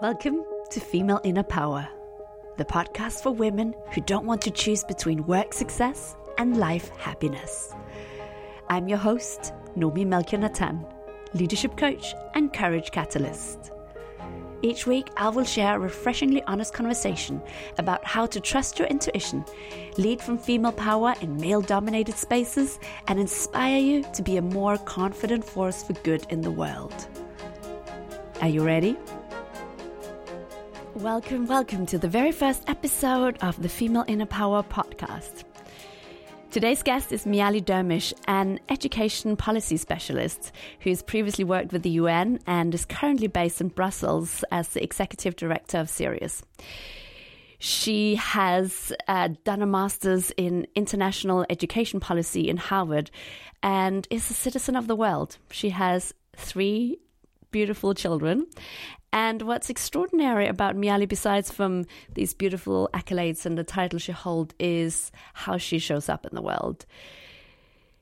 Welcome to Female Inner Power, the podcast for women who don't want to choose between work success and life happiness. I'm your host, Nomi Melchior Natan, leadership coach and courage catalyst. Each week, I will share a refreshingly honest conversation about how to trust your intuition, lead from female power in male dominated spaces, and inspire you to be a more confident force for good in the world. Are you ready? Welcome, welcome to the very first episode of the Female Inner Power podcast. Today's guest is Mialy Dermish, an education policy specialist who's previously worked with the UN and is currently based in Brussels as the executive director of Sirius. She has uh, done a master's in international education policy in Harvard and is a citizen of the world. She has three beautiful children and what's extraordinary about Mialy, besides from these beautiful accolades and the title she holds, is how she shows up in the world.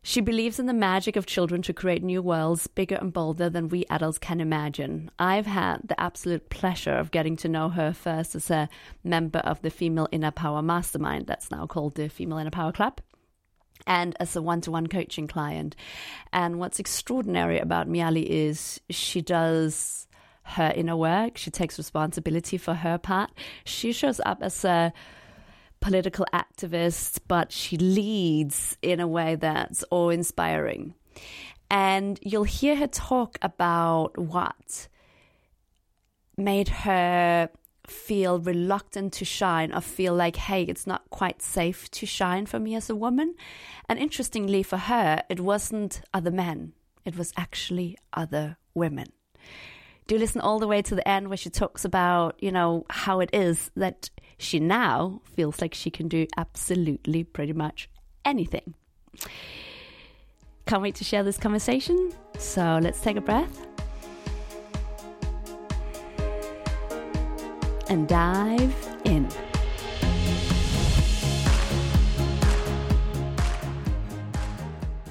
She believes in the magic of children to create new worlds bigger and bolder than we adults can imagine. I've had the absolute pleasure of getting to know her first as a member of the Female Inner Power Mastermind, that's now called the Female Inner Power Club and as a one to one coaching client. And what's extraordinary about Mialy is she does her inner work. She takes responsibility for her part. She shows up as a political activist, but she leads in a way that's awe inspiring. And you'll hear her talk about what made her feel reluctant to shine or feel like, hey, it's not quite safe to shine for me as a woman. And interestingly, for her, it wasn't other men, it was actually other women do listen all the way to the end where she talks about, you know, how it is that she now feels like she can do absolutely pretty much anything. Can't wait to share this conversation. So let's take a breath and dive in.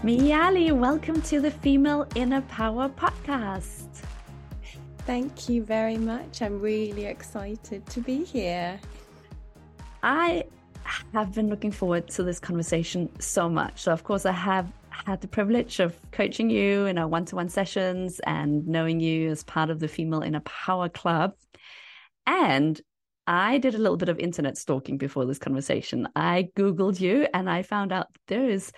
Mialy, welcome to the Female Inner Power podcast. Thank you very much. I'm really excited to be here. I have been looking forward to this conversation so much. So, of course, I have had the privilege of coaching you in our one to one sessions and knowing you as part of the Female Inner Power Club. And I did a little bit of internet stalking before this conversation. I Googled you and I found out there is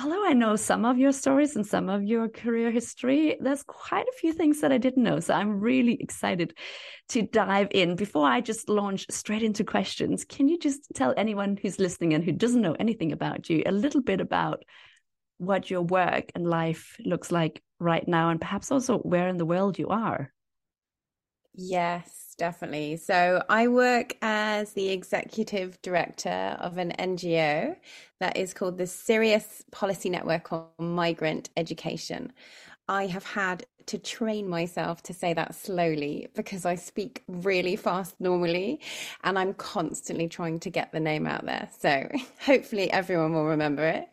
although I know some of your stories and some of your career history, there's quite a few things that I didn't know. So I'm really excited to dive in. Before I just launch straight into questions, can you just tell anyone who's listening and who doesn't know anything about you a little bit about what your work and life looks like right now, and perhaps also where in the world you are? Yes definitely. So I work as the executive director of an NGO that is called the Sirius Policy Network on Migrant Education. I have had to train myself to say that slowly because I speak really fast normally and I'm constantly trying to get the name out there. So hopefully everyone will remember it.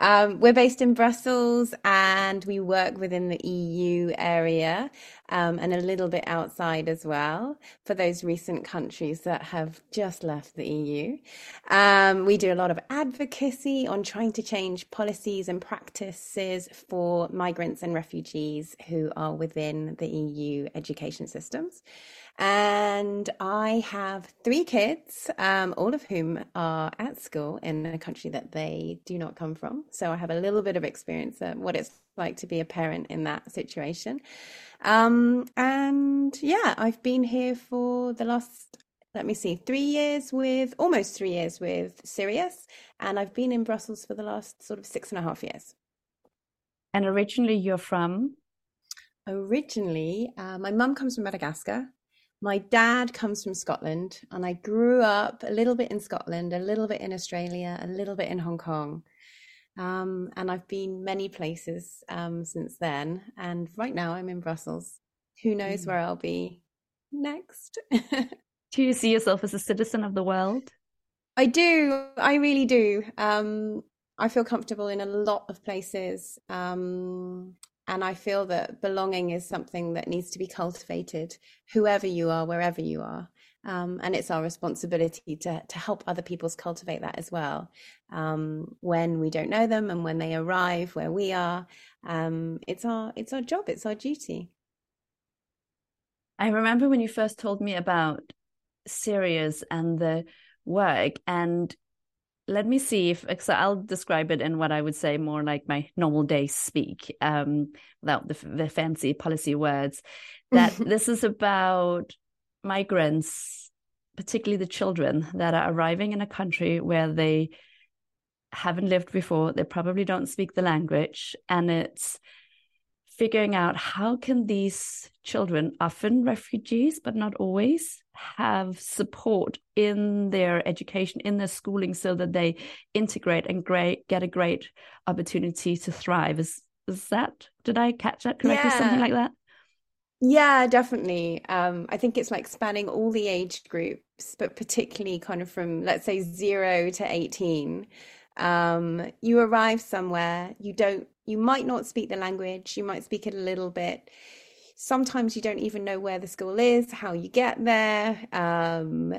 Um, we're based in Brussels and we work within the EU area um, and a little bit outside as well for those recent countries that have just left the EU. Um, we do a lot of advocacy on trying to change policies and practices for migrants and refugees who are within the EU education systems. And I have three kids, um, all of whom are at school in a country that they do not come from. So I have a little bit of experience of what it's like to be a parent in that situation. Um, and yeah, I've been here for the last, let me see, three years with almost three years with Sirius. And I've been in Brussels for the last sort of six and a half years. And originally you're from? Originally, uh, my mum comes from Madagascar. My dad comes from Scotland, and I grew up a little bit in Scotland, a little bit in Australia, a little bit in Hong Kong. Um, and I've been many places um, since then. And right now I'm in Brussels. Who knows mm. where I'll be next? do you see yourself as a citizen of the world? I do. I really do. Um, I feel comfortable in a lot of places. Um, and I feel that belonging is something that needs to be cultivated, whoever you are, wherever you are. Um, and it's our responsibility to to help other people's cultivate that as well. Um, when we don't know them and when they arrive where we are, um, it's our it's our job, it's our duty. I remember when you first told me about Sirius and the work, and let me see if so I'll describe it in what I would say more like my normal day speak, um, without the, the fancy policy words. That this is about migrants, particularly the children that are arriving in a country where they haven't lived before, they probably don't speak the language, and it's figuring out how can these children, often refugees, but not always, have support in their education, in their schooling, so that they integrate and great, get a great opportunity to thrive. Is is that did I catch that correctly? Yeah. Something like that. Yeah, definitely. Um, I think it's like spanning all the age groups, but particularly kind of from, let's say, zero to 18. Um, you arrive somewhere, you don't, you might not speak the language, you might speak it a little bit. Sometimes you don't even know where the school is, how you get there, um,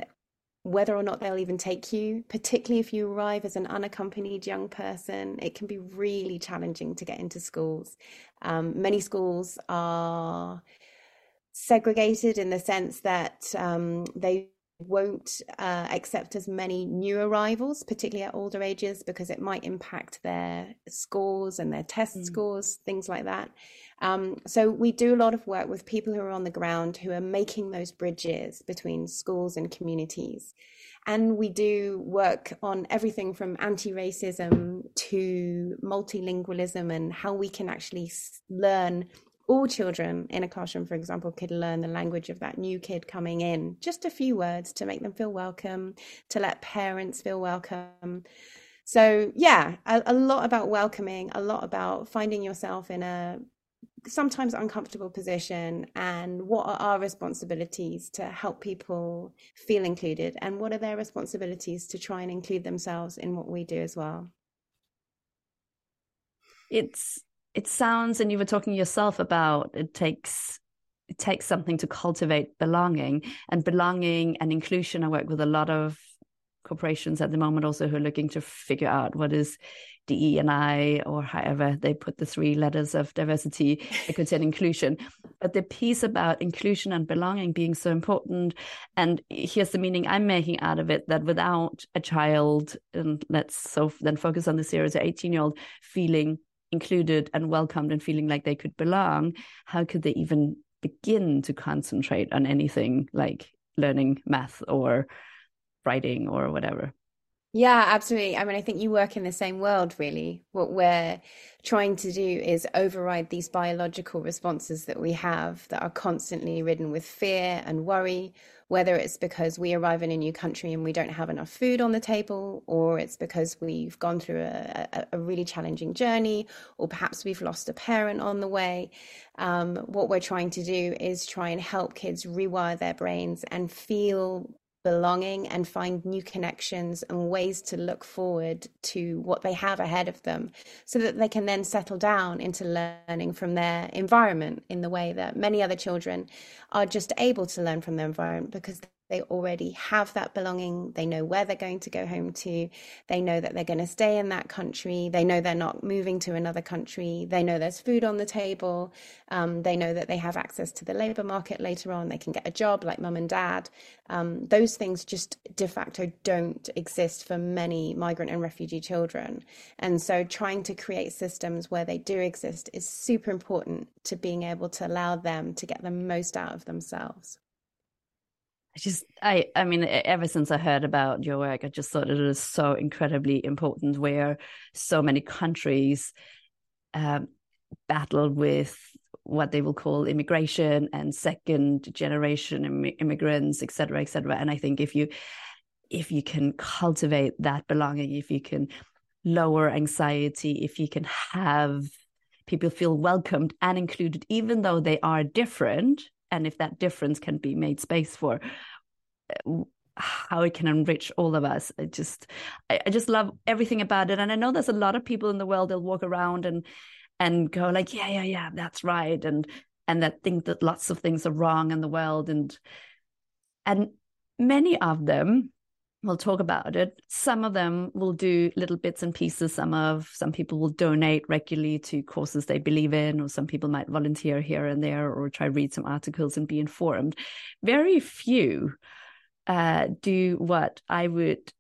whether or not they'll even take you, particularly if you arrive as an unaccompanied young person. It can be really challenging to get into schools. Um, many schools are segregated in the sense that um, they won't uh, accept as many new arrivals, particularly at older ages, because it might impact their scores and their test mm. scores, things like that. Um, so we do a lot of work with people who are on the ground who are making those bridges between schools and communities. And we do work on everything from anti racism to multilingualism and how we can actually learn all children in a classroom, for example, could learn the language of that new kid coming in, just a few words to make them feel welcome, to let parents feel welcome. So, yeah, a, a lot about welcoming, a lot about finding yourself in a sometimes uncomfortable position and what are our responsibilities to help people feel included and what are their responsibilities to try and include themselves in what we do as well? It's it sounds and you were talking yourself about it takes it takes something to cultivate belonging and belonging and inclusion i work with a lot of corporations at the moment also who are looking to figure out what is DE and I, or however they put the three letters of diversity, equity, and inclusion. But the piece about inclusion and belonging being so important, and here's the meaning I'm making out of it: that without a child, and let's so then focus on the zero to eighteen year old feeling included and welcomed and feeling like they could belong, how could they even begin to concentrate on anything like learning math or writing or whatever? Yeah, absolutely. I mean, I think you work in the same world, really. What we're trying to do is override these biological responses that we have that are constantly ridden with fear and worry, whether it's because we arrive in a new country and we don't have enough food on the table, or it's because we've gone through a, a, really challenging journey, or perhaps we've lost a parent on the way. Um, what we're trying to do is try and help kids rewire their brains and feel belonging and find new connections and ways to look forward to what they have ahead of them so that they can then settle down into learning from their environment in the way that many other children are just able to learn from their environment because they already have that belonging. They know where they're going to go home to. They know that they're going to stay in that country. They know they're not moving to another country. They know there's food on the table. Um, they know that they have access to the labor market later on. They can get a job like mum and dad. Um, those things just de facto don't exist for many migrant and refugee children. And so trying to create systems where they do exist is super important to being able to allow them to get the most out of themselves. I just, I, I mean, ever since I heard about your work, I just thought it was so incredibly important. Where so many countries um, battle with what they will call immigration and second generation Im- immigrants, et cetera, et cetera. And I think if you, if you can cultivate that belonging, if you can lower anxiety, if you can have people feel welcomed and included, even though they are different, and if that difference can be made space for uh, how it can enrich all of us i just I, I, just love everything about it and i know there's a lot of people in the world that walk around and and go like, yeah, yeah, yeah, that's right. And and that think that lots of things are wrong in the world. And and many of them we'll talk about it. Some of them will do little bits and pieces. Some of some people will donate regularly to courses they believe in, or some people might volunteer here and there, or try read some articles and be informed. Very few uh, do what I would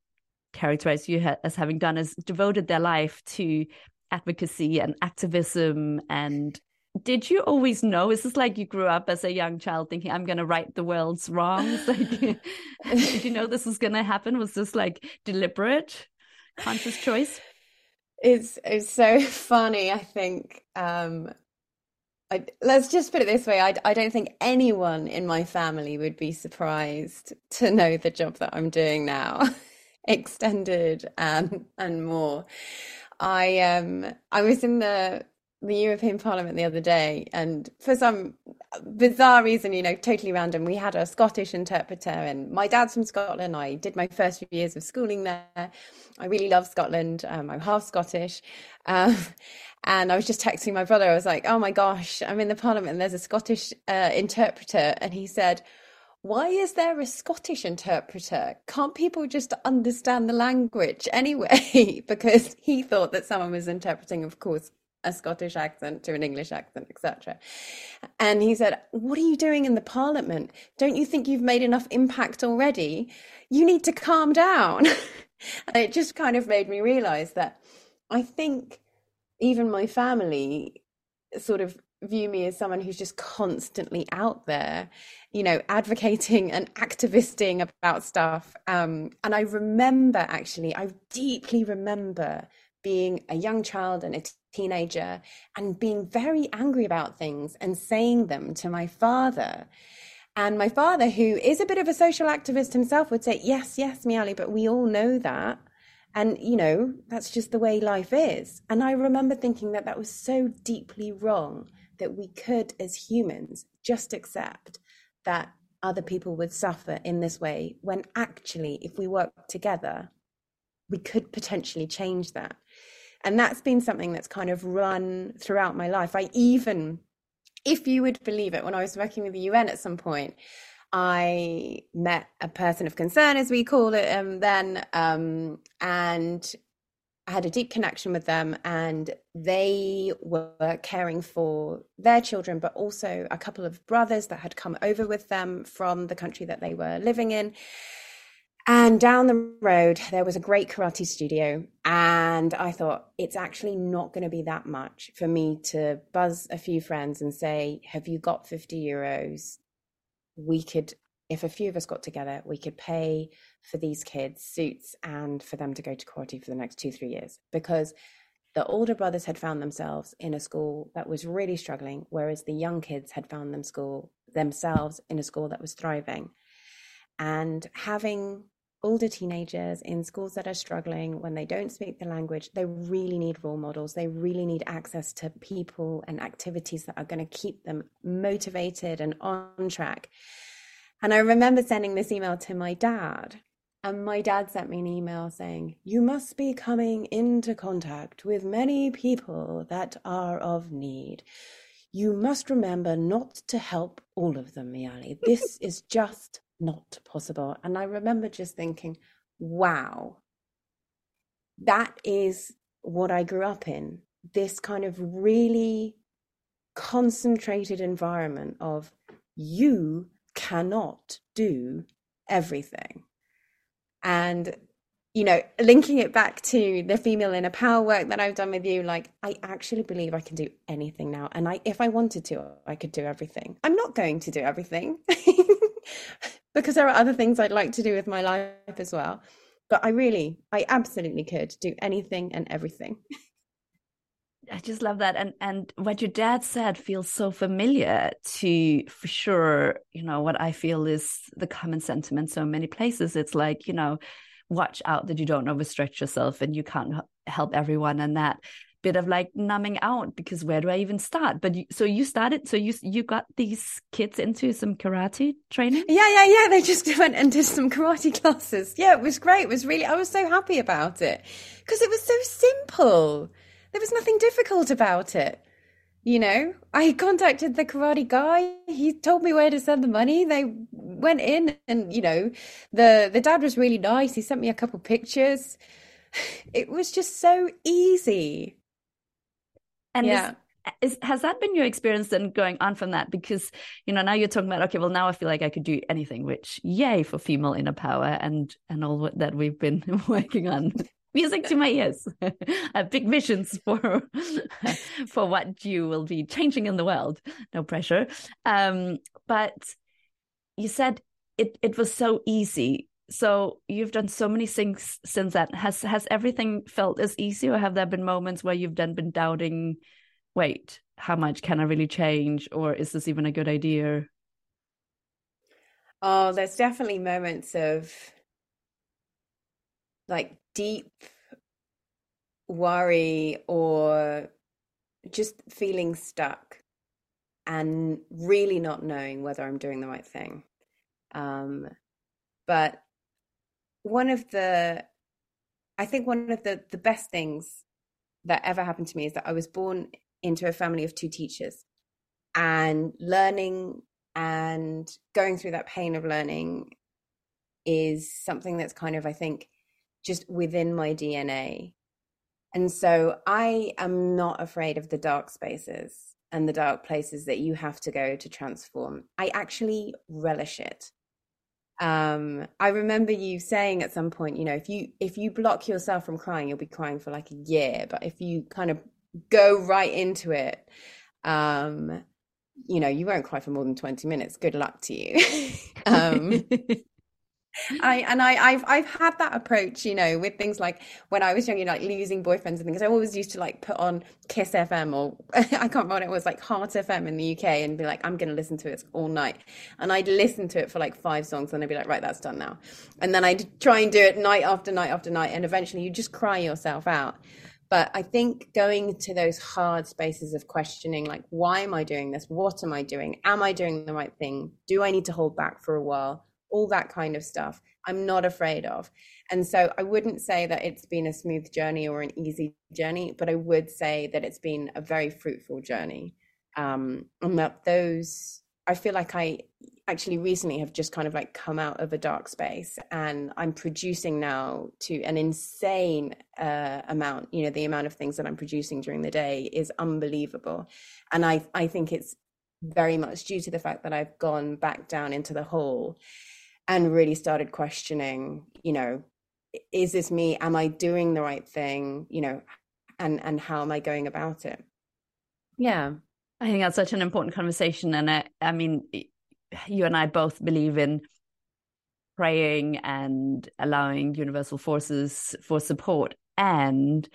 characterize you as having done, is devoted their life to advocacy and activism and did you always know? Is this like you grew up as a young child thinking, I'm going to right the world's wrongs? Like, did you know this was going to happen? Was this like deliberate, conscious choice? It's it's so funny. I think. Um, I, let's just put it this way: I, I don't think anyone in my family would be surprised to know the job that I'm doing now, extended and and more. I um I was in the the European Parliament the other day, and for some bizarre reason, you know, totally random, we had a Scottish interpreter. And my dad's from Scotland. I did my first few years of schooling there. I really love Scotland. Um, I'm half Scottish. Um, and I was just texting my brother. I was like, oh my gosh, I'm in the Parliament and there's a Scottish uh, interpreter. And he said, why is there a Scottish interpreter? Can't people just understand the language anyway? because he thought that someone was interpreting, of course, a Scottish accent to an English accent, etc. And he said, What are you doing in the parliament? Don't you think you've made enough impact already? You need to calm down. and it just kind of made me realize that I think even my family sort of view me as someone who's just constantly out there, you know, advocating and activisting about stuff. Um, and I remember actually, I deeply remember being a young child and a teenager and being very angry about things and saying them to my father. And my father, who is a bit of a social activist himself, would say, Yes, yes, Mialy, but we all know that. And, you know, that's just the way life is. And I remember thinking that that was so deeply wrong that we could, as humans, just accept that other people would suffer in this way when actually, if we work together, we could potentially change that. And that's been something that's kind of run throughout my life. I even, if you would believe it, when I was working with the UN at some point, I met a person of concern, as we call it um, then, um, and I had a deep connection with them. And they were caring for their children, but also a couple of brothers that had come over with them from the country that they were living in. And down the road, there was a great karate studio. And I thought, it's actually not going to be that much for me to buzz a few friends and say, Have you got 50 euros? We could, if a few of us got together, we could pay for these kids suits and for them to go to karate for the next two, three years. Because the older brothers had found themselves in a school that was really struggling, whereas the young kids had found them school themselves in a school that was thriving. And having older teenagers in schools that are struggling when they don't speak the language they really need role models. They really need access to people and activities that are going to keep them motivated and on track. And i remember sending this email to my dad and my dad sent me an email saying you must be coming into contact with many people that are of need. You must remember not to help all of them mialy this is just not possible. And I remember just thinking, wow, that is what I grew up in this kind of really concentrated environment of you cannot do everything. And, you know, linking it back to the female inner power work that I've done with you, like I actually believe I can do anything now. And I if I wanted to, I could do everything. I'm not going to do everything. because there are other things I'd like to do with my life as well. But I really, I absolutely could do anything and everything. I just love that. And and what your dad said feels so familiar to for sure, you know, what I feel is the common sentiment so many places. It's like, you know, watch out that you don't overstretch yourself and you can't help everyone and that bit of like numbing out because where do I even start? But you, so you started, so you you got these kids into some karate training? Yeah, yeah, yeah. They just went into some karate classes. Yeah, it was great. It was really, I was so happy about it because it was so simple. There was nothing difficult about it. You know, I contacted the karate guy. He told me where to send the money. They went in and, you know, the the dad was really nice. He sent me a couple pictures. It was just so easy. And yeah. Is, is, has that been your experience then going on from that? Because, you know, now you're talking about, okay, well, now I feel like I could do anything, which yay for female inner power and, and all that we've been working on music to my ears big visions for for what you will be changing in the world no pressure um but you said it it was so easy so you've done so many things since that has has everything felt as easy or have there been moments where you've then been doubting wait how much can i really change or is this even a good idea oh there's definitely moments of like deep worry or just feeling stuck and really not knowing whether I'm doing the right thing. Um, but one of the, I think one of the, the best things that ever happened to me is that I was born into a family of two teachers and learning and going through that pain of learning is something that's kind of, I think, just within my DNA. And so I am not afraid of the dark spaces and the dark places that you have to go to transform. I actually relish it. Um, I remember you saying at some point, you know, if you if you block yourself from crying, you'll be crying for like a year. But if you kind of go right into it, um, you know, you won't cry for more than 20 minutes. Good luck to you. um, I and I I've I've had that approach, you know, with things like when I was young, you know, like losing boyfriends and things. I always used to like put on Kiss FM or I can't remember it was, like Heart FM in the UK, and be like, I'm going to listen to it all night. And I'd listen to it for like five songs, and I'd be like, right, that's done now. And then I'd try and do it night after night after night, and eventually you just cry yourself out. But I think going to those hard spaces of questioning, like, why am I doing this? What am I doing? Am I doing the right thing? Do I need to hold back for a while? All that kind of stuff i'm not afraid of. And so i wouldn't say that it's been a smooth journey or an easy journey but i would say that it's been a very fruitful journey. Um and that those i feel like i actually recently have just kind of like come out of a dark space and i'm producing now to an insane uh, amount. You know the amount of things that i'm producing during the day is unbelievable. And i i think it's very much due to the fact that i've gone back down into the hole and really started questioning you know is this me? Am i doing the right thing? You know and and how am i going about it? Yeah. I think that's such an important conversation and i i mean you and i both believe in praying and allowing universal forces for support and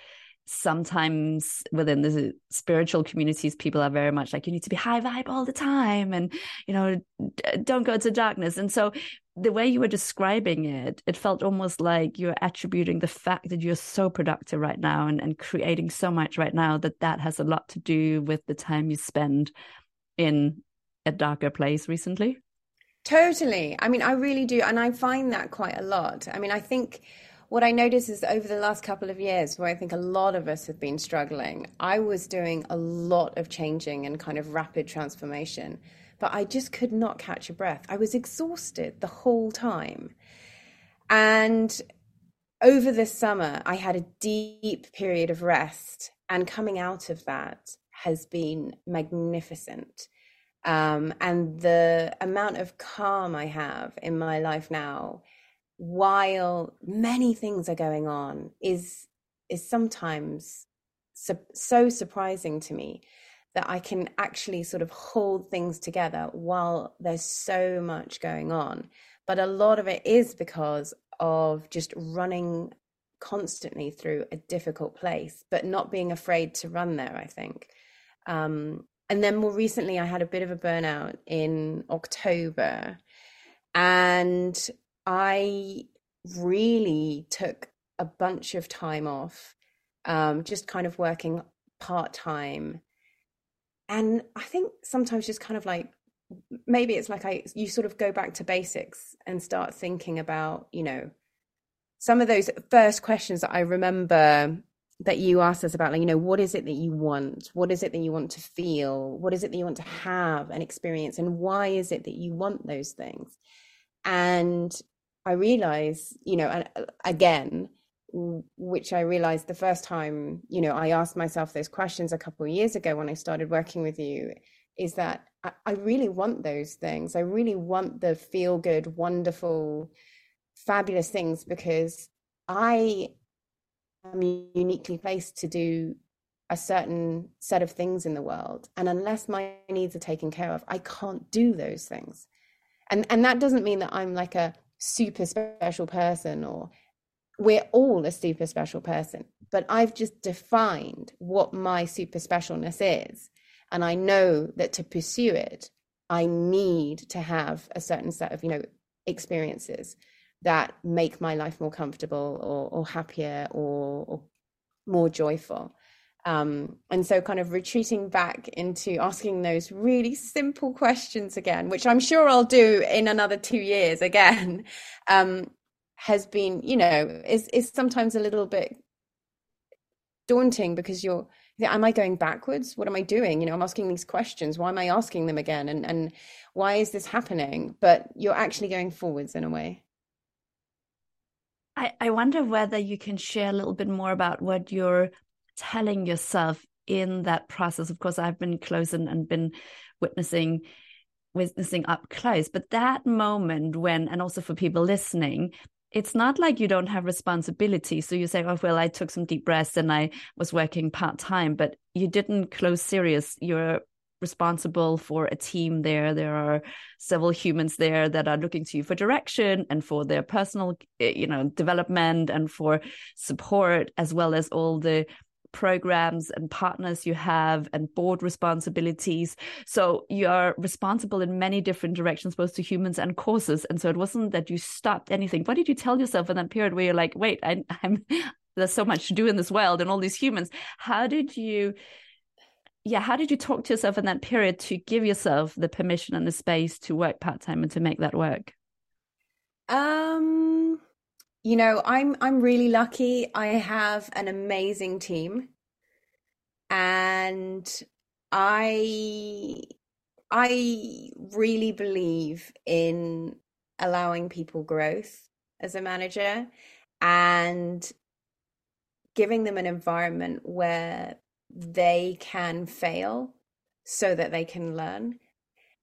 sometimes within the spiritual communities people are very much like you need to be high vibe all the time and you know don't go to darkness. And so the way you were describing it it felt almost like you're attributing the fact that you're so productive right now and, and creating so much right now that that has a lot to do with the time you spend in a darker place recently. Totally. I mean i really do and i find that quite a lot. I mean i think what I notice is over the last couple of years, where I think a lot of us have been struggling, I was doing a lot of changing and kind of rapid transformation, but I just could not catch a breath. I was exhausted the whole time. And over this summer, I had a deep period of rest, and coming out of that has been magnificent. Um, and the amount of calm I have in my life now while many things are going on is is sometimes so, so surprising to me that I can actually sort of hold things together while there's so much going on. But a lot of it is because of just running constantly through a difficult place, but not being afraid to run there, I think. Um, and then more recently, I had a bit of a burnout in October. And I really took a bunch of time off, um, just kind of working part time. And I think sometimes just kind of like maybe it's like I you sort of go back to basics and start thinking about, you know, some of those first questions that I remember that you asked us about like you know what is it that you want? What is it that you want to feel? What is it that you want to have and experience? And why is it that you want those things? And i realize you know and uh, again which i realized the first time you know i asked myself those questions a couple of years ago when i started working with you is that I, I really want those things. I really want the feel good wonderful fabulous things because i am uniquely placed to do a certain set of things in the world. And unless my needs are taken care of i can't do those things. And and that doesn't mean that i'm like a super special person or we're all a super special person but i've just defined what my super specialness is and i know that to pursue it i need to have a certain set of you know experiences that make my life more comfortable or, or happier or, or more joyful. Um, and so, kind of retreating back into asking those really simple questions again, which I'm sure I'll do in another two years again, um, has been, you know, is is sometimes a little bit daunting because you're, am I going backwards? What am I doing? You know, I'm asking these questions. Why am I asking them again? And and why is this happening? But you're actually going forwards in a way. I, I wonder whether you can share a little bit more about what you're telling yourself in that process. Of course, I've been close and, and been witnessing witnessing up close, but that moment when, and also for people listening, it's not like you don't have responsibility. So you say, oh, well, I took some deep breaths and I was working part time, but you didn't close Sirius. You're responsible for a team there. There are several humans there that are looking to you for direction and for their personal, eh, you know, development and for support, as well as all the programs and partners you have and board responsibilities. So you're responsible in many different directions, both to humans and courses. And so it wasn't that you stopped anything. What did you tell yourself in that period where you're like, wait, I, I'm there's so much to do in this world and all these humans. How did you yeah, how did you talk to yourself in that period to give yourself the permission and the space to work part time and to make that work? Um, you know, I'm I'm really lucky. I have an amazing team, and I I really believe in allowing people growth as a manager and giving them an environment where they can fail so that they can learn.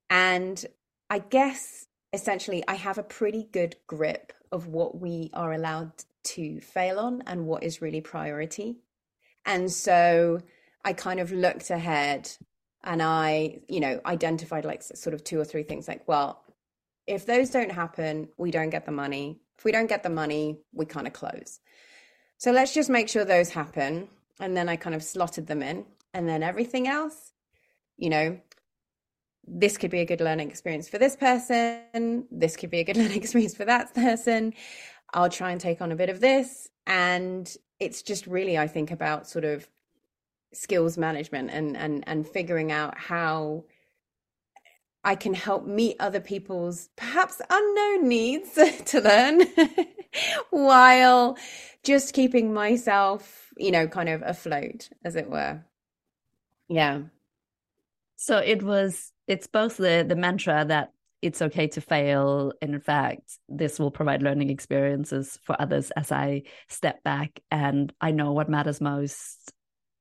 And I guess essentially, I have a pretty good grip of what we are allowed to fail on and what is really priority. And so I kind of looked ahead and I, you know, identified like sort of two or three things like, well, if those don't happen, we don't get the money. If we don't get the money, we kind of close. So let's just make sure those happen and then I kind of slotted them in. And then everything else, you know, this could be a good learning experience for this person. This could be a good learning experience for that person. I'll try and take on a bit of this. And it's just really, I think, about sort of skills management and and and figuring out how I can help meet other people's perhaps unknown needs to learn while just keeping myself you know, kind of afloat, as it were. Yeah. So it was, it's both the, the mantra that it's okay to fail. And in fact, this will provide learning experiences for others as I step back and I know what matters most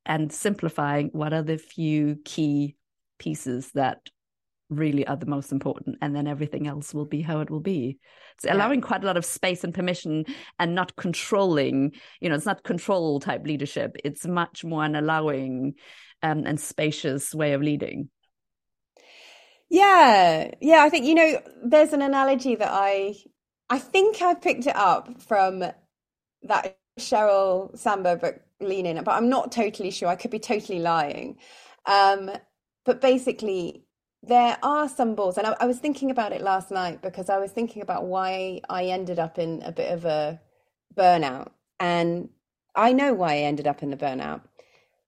and simplifying what are the few key pieces that really are the most important and then everything else will be how it will be it's yeah. allowing quite a lot of space and permission and not controlling you know it's not control type leadership it's much more an allowing um, and spacious way of leading yeah yeah i think you know there's an analogy that i i think i picked it up from that Sheryl Sandberg book lean in but i'm not totally sure i could be totally lying um but basically there are some balls, and I, I, was thinking about it last night because I was thinking about why I ended up in a bit of a burnout. And I know why I ended up in the burnout.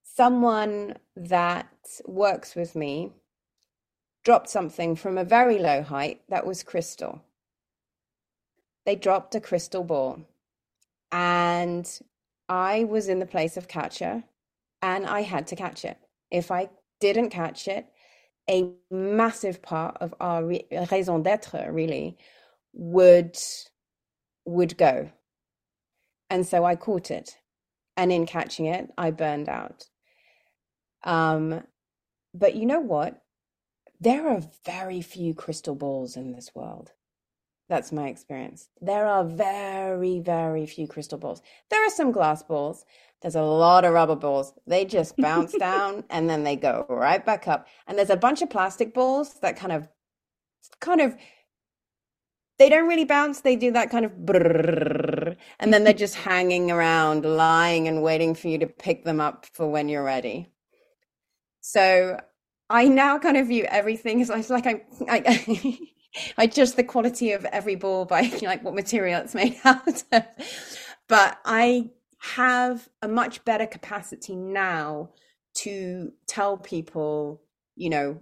Someone that works with me dropped something from a very low height that was crystal. They dropped a crystal ball. And I was in the place of catcher and I had to catch it. If I didn't catch it, a massive part of our raison d'etre really would would go. And so I caught it. And in catching it, I burned out. Um, but you know what? There are very few crystal balls in this world. That's my experience. There are very, very few crystal balls. There are some glass balls. There's a lot of rubber balls. They just bounce down and then they go right back up. And there's a bunch of plastic balls that kind of, kind of, they don't really bounce. They do that kind of, brrr, and then they're just hanging around, lying and waiting for you to pick them up for when you're ready. So I now kind of view everything as it's like I, I, I judge the quality of every ball by like what material it's made out of. But I have a much better capacity now to tell people, you know,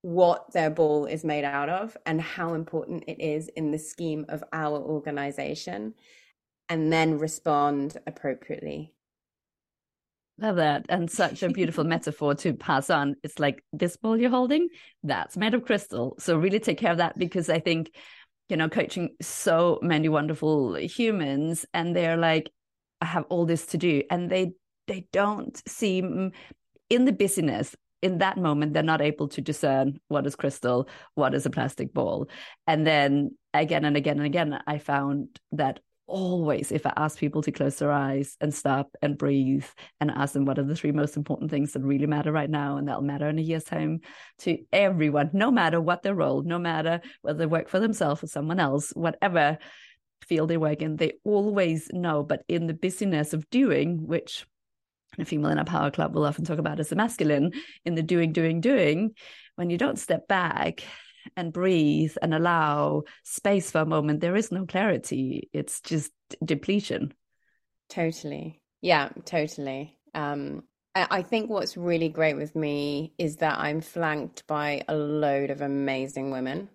what their ball is made out of and how important it is in the scheme of our organization, and then respond appropriately. Love that. And such a beautiful metaphor to pass on. It's like this ball you're holding, that's made of crystal. So really take care of that because I think, you know, coaching so many wonderful humans and they're like, I have all this to do. And they they don't seem in the busyness in that moment they're not able to discern what is crystal what is a plastic ball and then again and again and again i found that always if i ask people to close their eyes and stop and breathe and ask them what are the three most important things that really matter right now and that'll matter in a year's time to everyone no matter what their role no matter whether they work for themselves or someone else whatever field they work in they always know. But in the busyness of doing which a Female Inner Power Club will often talk about as a masculine in the doing doing doing when you don't step back and breathe and allow space for a moment, there is no clarity. It's just depletion. Totally. Yeah, totally. Um, I think what's really great with me is that I'm flanked by a load of amazing women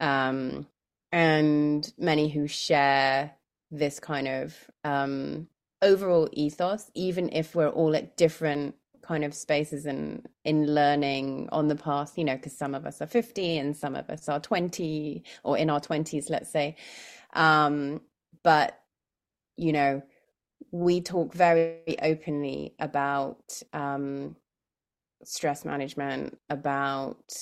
um, and many who share this kind of um, overall ethos, even if we're all at different kind of spaces in in learning on the path you know because some of us are 50 and some of us are 20 or in our 20s let's say. Um but you know we talk very openly about um stress management about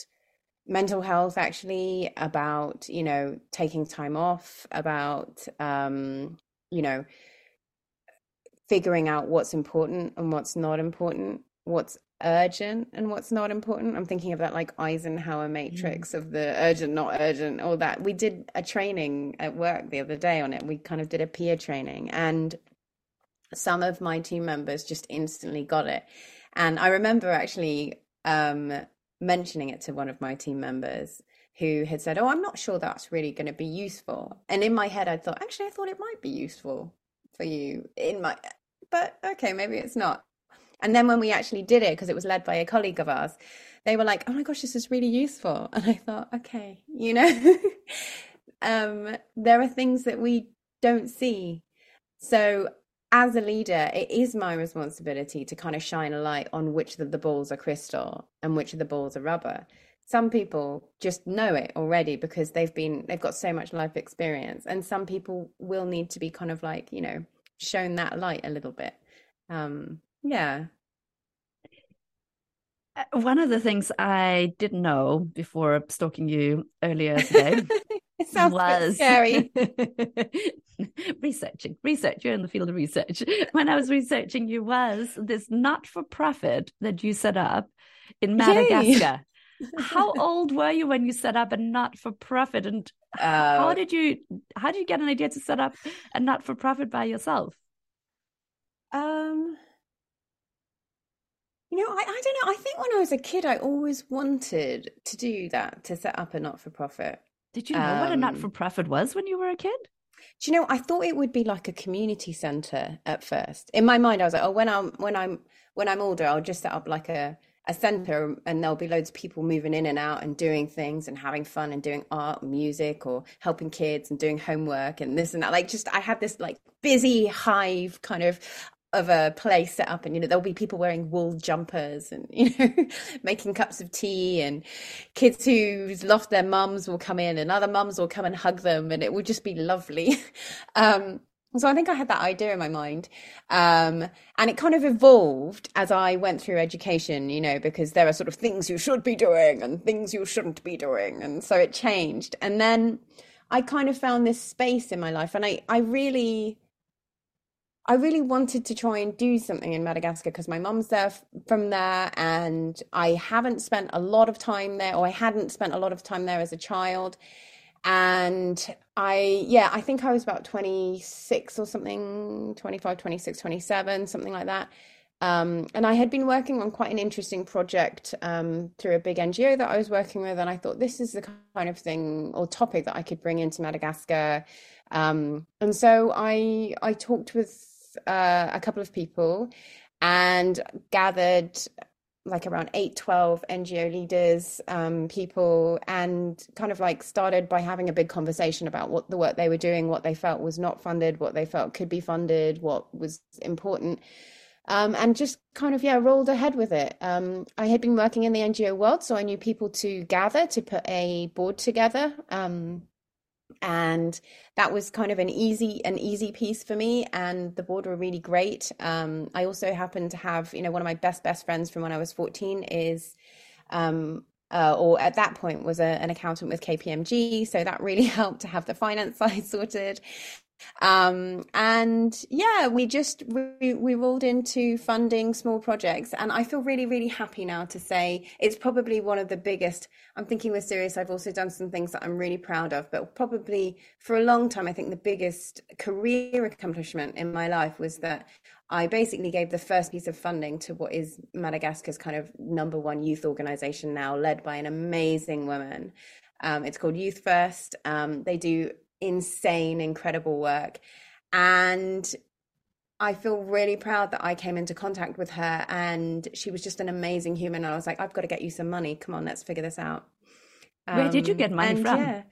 mental health actually about you know taking time off about um you know figuring out what's important and what's not important what's urgent and what's not important. I'm thinking of that like Eisenhower matrix mm. of the urgent, not urgent, all that. We did a training at work the other day on it. We kind of did a peer training and some of my team members just instantly got it. And I remember actually um, mentioning it to one of my team members who had said, Oh, I'm not sure that's really going to be useful. And in my head, I thought, actually, I thought it might be useful for you in my, but okay, maybe it's not. And then when we actually did it, because it was led by a colleague of ours, they were like, "Oh my gosh, this is really useful." And I thought, okay, you know, um, there are things that we don't see. So as a leader, it is my responsibility to kind of shine a light on which of the balls are crystal and which of the balls are rubber. Some people just know it already because they've been they've got so much life experience, and some people will need to be kind of like you know shown that light a little bit. Um, yeah. Uh, one of the things I didn't know before stalking you earlier today was scary. researching, research. You're in the field of research. When I was researching you was this not for profit that you set up in Madagascar. how old were you when you set up a not for profit and uh, how did you how did you get an idea to set up a not for profit by yourself um you know, I, I don't know. I think when I was a kid, I always wanted to do that, to set up a not for profit. Did you know um, what a not for profit was when you were a kid? Do you know, I thought it would be like a community center at first. In my mind, I was like, oh, when I'm when I'm when I'm older, I'll just set up like a a center and there'll be loads of people moving in and out and doing things and having fun and doing art music or helping kids and doing homework and this and that like just i had this like busy hive kind of of a place set up and you know there'll be people wearing wool jumpers and you know making cups of tea and kids who've lost their mums will come in and other mums will come and hug them and it will just be lovely um, so I think I had that idea in my mind. Um, and it kind of evolved as I went through education, you know, because there are sort of things you should be doing and things you shouldn't be doing. And so it changed. And then I kind of found this space in my life and I, I really I really wanted to try and do something in Madagascar because my mum's there from there, and I haven't spent a lot of time there, or I hadn't spent a lot of time there as a child. And I, yeah, I think I was about 26 or something, 25, 26, 27, something like that. Um, and I had been working on quite an interesting project um, through a big NGO that I was working with. And I thought this is the kind of thing or topic that I could bring into Madagascar. Um, and so I, I talked with uh, a couple of people and gathered like around 8 12 ngo leaders um, people and kind of like started by having a big conversation about what the work they were doing what they felt was not funded what they felt could be funded what was important um, and just kind of yeah rolled ahead with it. Um, i had been working in the ngo world so i knew people to gather to put a board together um, and that was kind of an easy an easy piece for me. And the board were really great. Um, i also happen to have you know one of my best best friends from when i was 14 is um, uh, or at that point was a, an accountant with kpmg so that really helped to have the finance side sorted um, and yeah, we just we, we rolled into funding small projects, and I feel really really happy now to say it's probably one of the biggest. I'm thinking with Sirius. I've also done some things that I'm really proud of, but probably for a long time, I think the biggest career accomplishment in my life was that I basically gave the first piece of funding to what is Madagascar's kind of number one youth organization now, led by an amazing woman. Um, it's called Youth First. Um, they do insane, incredible work. And I feel really proud that I came into contact with her and she was just an amazing human. And I was like, I've got to get you some money. Come on, let's figure this out. Um, Where did you get money um, from? Yeah.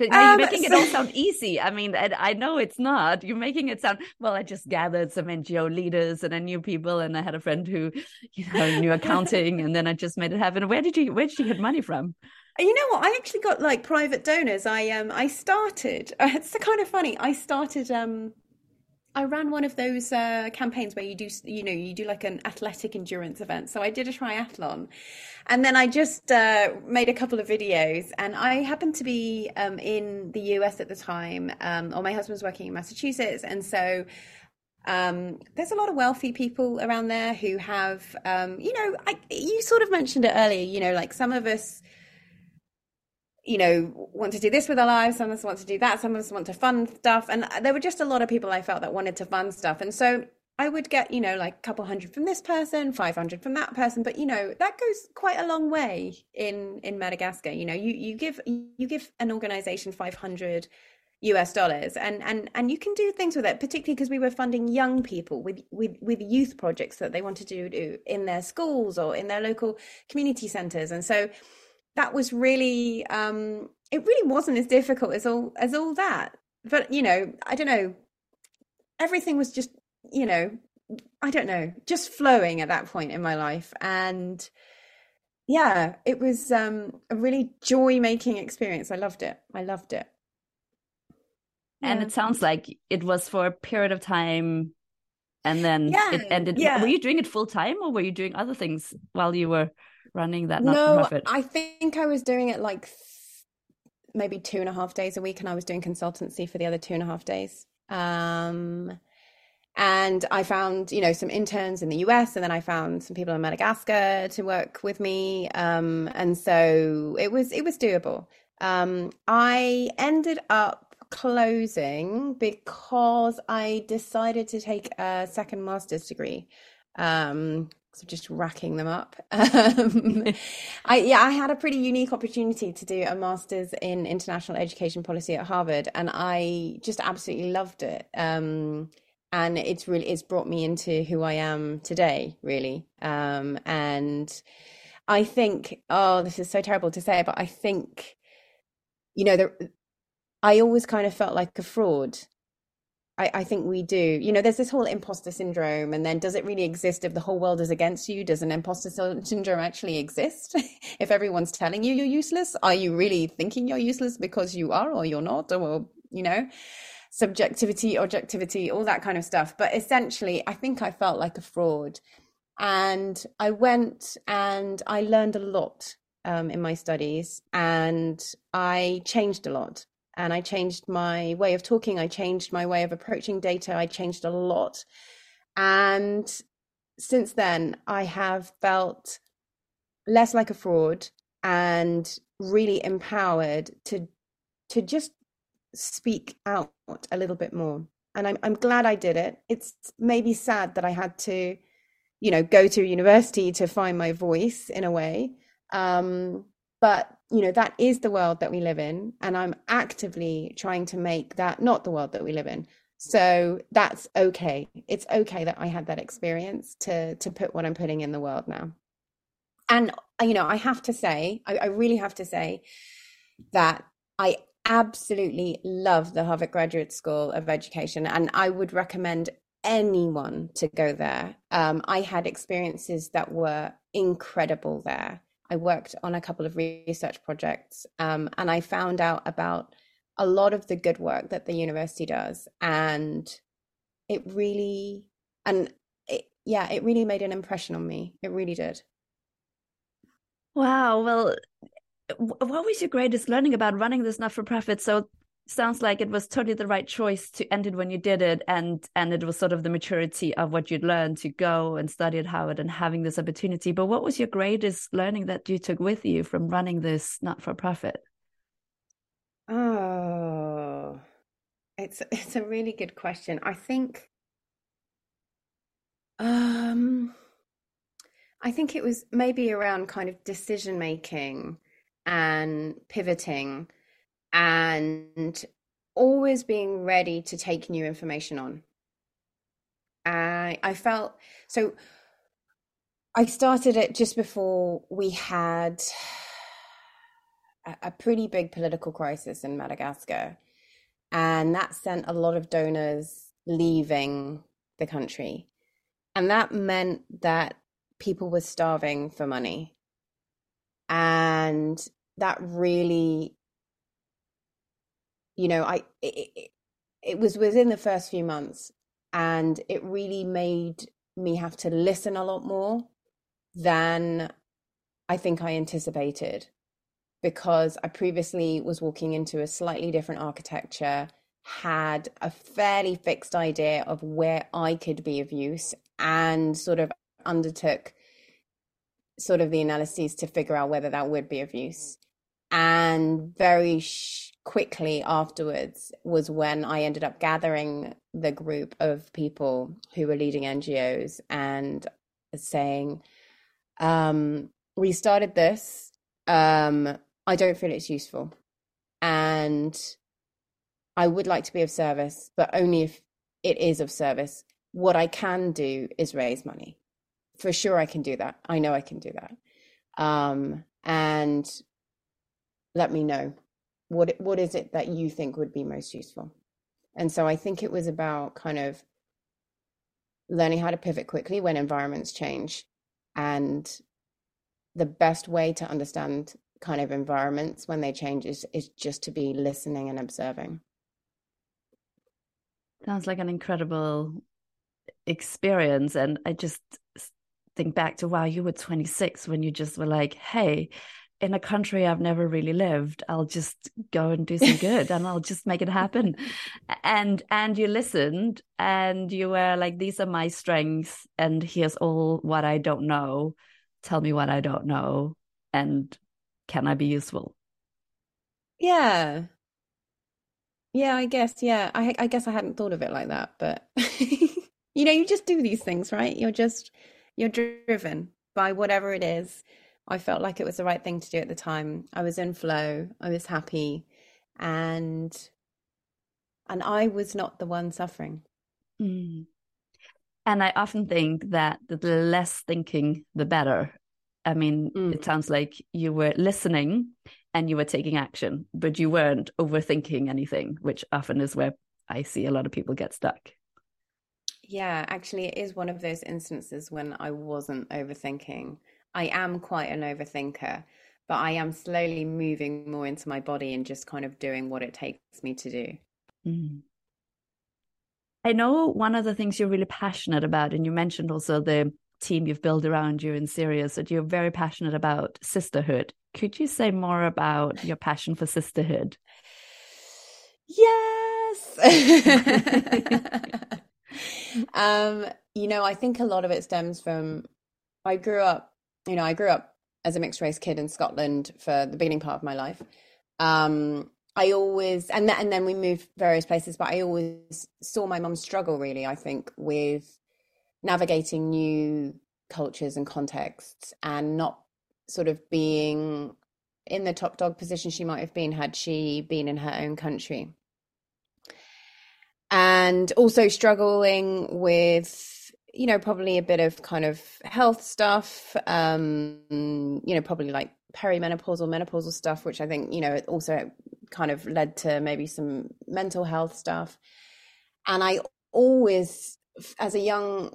You're um, making it all sound easy. I mean, I, I, know it's not. You're making it sound well. I just gathered some NGO leaders and I knew people, and I had a friend who, you know, knew accounting, and then I just made it happen. Where did you Where did you get money from? You know what? I actually got like private donors. I um I started. It's kind of funny. I started um I ran one of those uh, campaigns where you do, you know, you do like an athletic endurance event. So I did a triathlon, and then I just uh, made a couple of videos. And I happened to be um, in the US at the time, um, or my husband was working in Massachusetts, and so um, there's a lot of wealthy people around there who have, um, you know, I, you sort of mentioned it earlier. You know, like some of us you know, want to do this with their lives. Some of us want to do that. Some of us want to fund stuff. And there were just a lot of people I felt that wanted to fund stuff. And so I would get, you know, like a couple hundred from this person, 500 from that person. But, you know, that goes quite a long way in, in Madagascar. You know, you, you give, you give an organization 500 US dollars and, and, and you can do things with it, particularly because we were funding young people with, with, with youth projects that they wanted to do in their schools or in their local community centers. And so, that was really um it really wasn't as difficult as all as all that. But you know i don't know. Everything was just you know i don't know just flowing at that point in my life. And yeah it was um a really joy making experience. I loved it. I loved it. And yeah. it sounds like it was for a period of time and then yeah, it ended. Yeah. were you doing it full time or were you doing other things while you were running that no i think i was doing it like maybe two and a half days a week and i was doing consultancy for the other two and a half days. Um, and i found you know some interns in the us and then i found some people in madagascar to work with me. Um, and so it was it was doable. Um, i ended up closing because i decided to take a second master's degree. Um, so just racking them up. Um, I yeah, I had a pretty unique opportunity to do a master's in international education policy at Harvard, and I just absolutely loved it. Um, and it's really it's brought me into who I am today, really. Um, and I think, oh, this is so terrible to say, but I think, you know, the, I always kind of felt like a fraud I, I, think we do. You know, there's this whole imposter syndrome, and then does it really exist if the whole world is against you? Does an imposter syndrome actually exist? if everyone's telling you you're useless, are you really thinking you're useless because you are or you're not? Or, you know, subjectivity, objectivity, all that kind of stuff. But essentially, I think I felt like a fraud. And I went and I learned a lot um, in my studies, and I changed a lot and I changed my way of talking. I changed my way of approaching data. I changed a lot. And since then, I have felt less like a fraud and really empowered to to just speak out a little bit more. And I'm I'm glad I did it. It's maybe sad that I had to, you know, go to university to find my voice in a way. Um, but you know that is the world that we live in and i'm actively trying to make that not the world that we live in. So that's okay. It's okay that i had that experience to to put what i'm putting in the world now. And you know i have to say I, I really have to say that i absolutely love the harvard graduate school of education and i would recommend anyone to go there. Um, i had experiences that were incredible there I worked on a couple of research projects um, and I found out about a lot of the good work that the university does. And it really, and it, yeah, it really made an impression on me. It really did. Wow. Well, what was your greatest learning about running this not for profit? So sounds like it was totally the right choice to end it when you did it and and it was sort of the maturity of what you'd learned to go and study at Harvard and having this opportunity. But what was your greatest learning that you took with you from running this not for profit oh it's it's a really good question. I think um i think it was maybe around kind of decision making and pivoting and always being ready to take new information on. I I felt so. I started it just before we had a, a pretty big political crisis in Madagascar, and that sent a lot of donors leaving the country, and that meant that people were starving for money, and that really you know, I it, it was within the first few months, and it really made me have to listen a lot more than I think I anticipated because I previously was walking into a slightly different architecture, had a fairly fixed idea of where I could be of use, and sort of undertook sort of the analyses to figure out whether that would be of use. And very sh- quickly afterwards was when I ended up gathering the group of people who were leading NGOs and saying, um, We started this. Um, I don't feel it's useful. And I would like to be of service, but only if it is of service. What I can do is raise money. For sure, I can do that. I know I can do that. Um, and let me know what what is it that you think would be most useful? And so i think it was about kind of learning how to pivot quickly when environments change. And the best way to understand kind of environments when they change is, is just to be listening and observing. Sounds like an incredible experience. And i just think back to wow you were 26 when you just were like hey in a country I've never really lived, I'll just go and do some good and I'll just make it happen. And and you listened and you were like, these are my strengths and here's all what I don't know. Tell me what I don't know and can I be useful? Yeah. Yeah, I guess, yeah. I I guess I hadn't thought of it like that, but you know, you just do these things, right? You're just you're driven by whatever it is I felt like it was the right thing to do at the time. I was in flow, I was happy, and and I was not the one suffering. Mm. And I often think that the less thinking, the better. I mean, mm. it sounds like you were listening and you were taking action, but you weren't overthinking anything, which often is where I see a lot of people get stuck. Yeah, actually, it is one of those instances when I wasn't overthinking. I am quite an overthinker, but I am slowly moving more into my body and just kind of doing what it takes me to do. Mm. I know one of the things you're really passionate about, and you mentioned also the team you've built around you in Sirius, that you're very passionate about sisterhood. Could you say more about your passion for sisterhood? Yes. um, you know, I think a lot of it stems from I grew up, you know, I grew up as a mixed race kid in Scotland for the beginning part of my life. Um, I always and then and then we moved various places, but I always saw my mum struggle really, I think, with navigating new cultures and contexts and not sort of being in the top dog position she might have been had she been in her own country. And also struggling with you know, probably a bit of kind of health stuff, um, you know, probably like perimenopausal, menopausal stuff, which I think, you know, also kind of led to maybe some mental health stuff. And I always, as a young,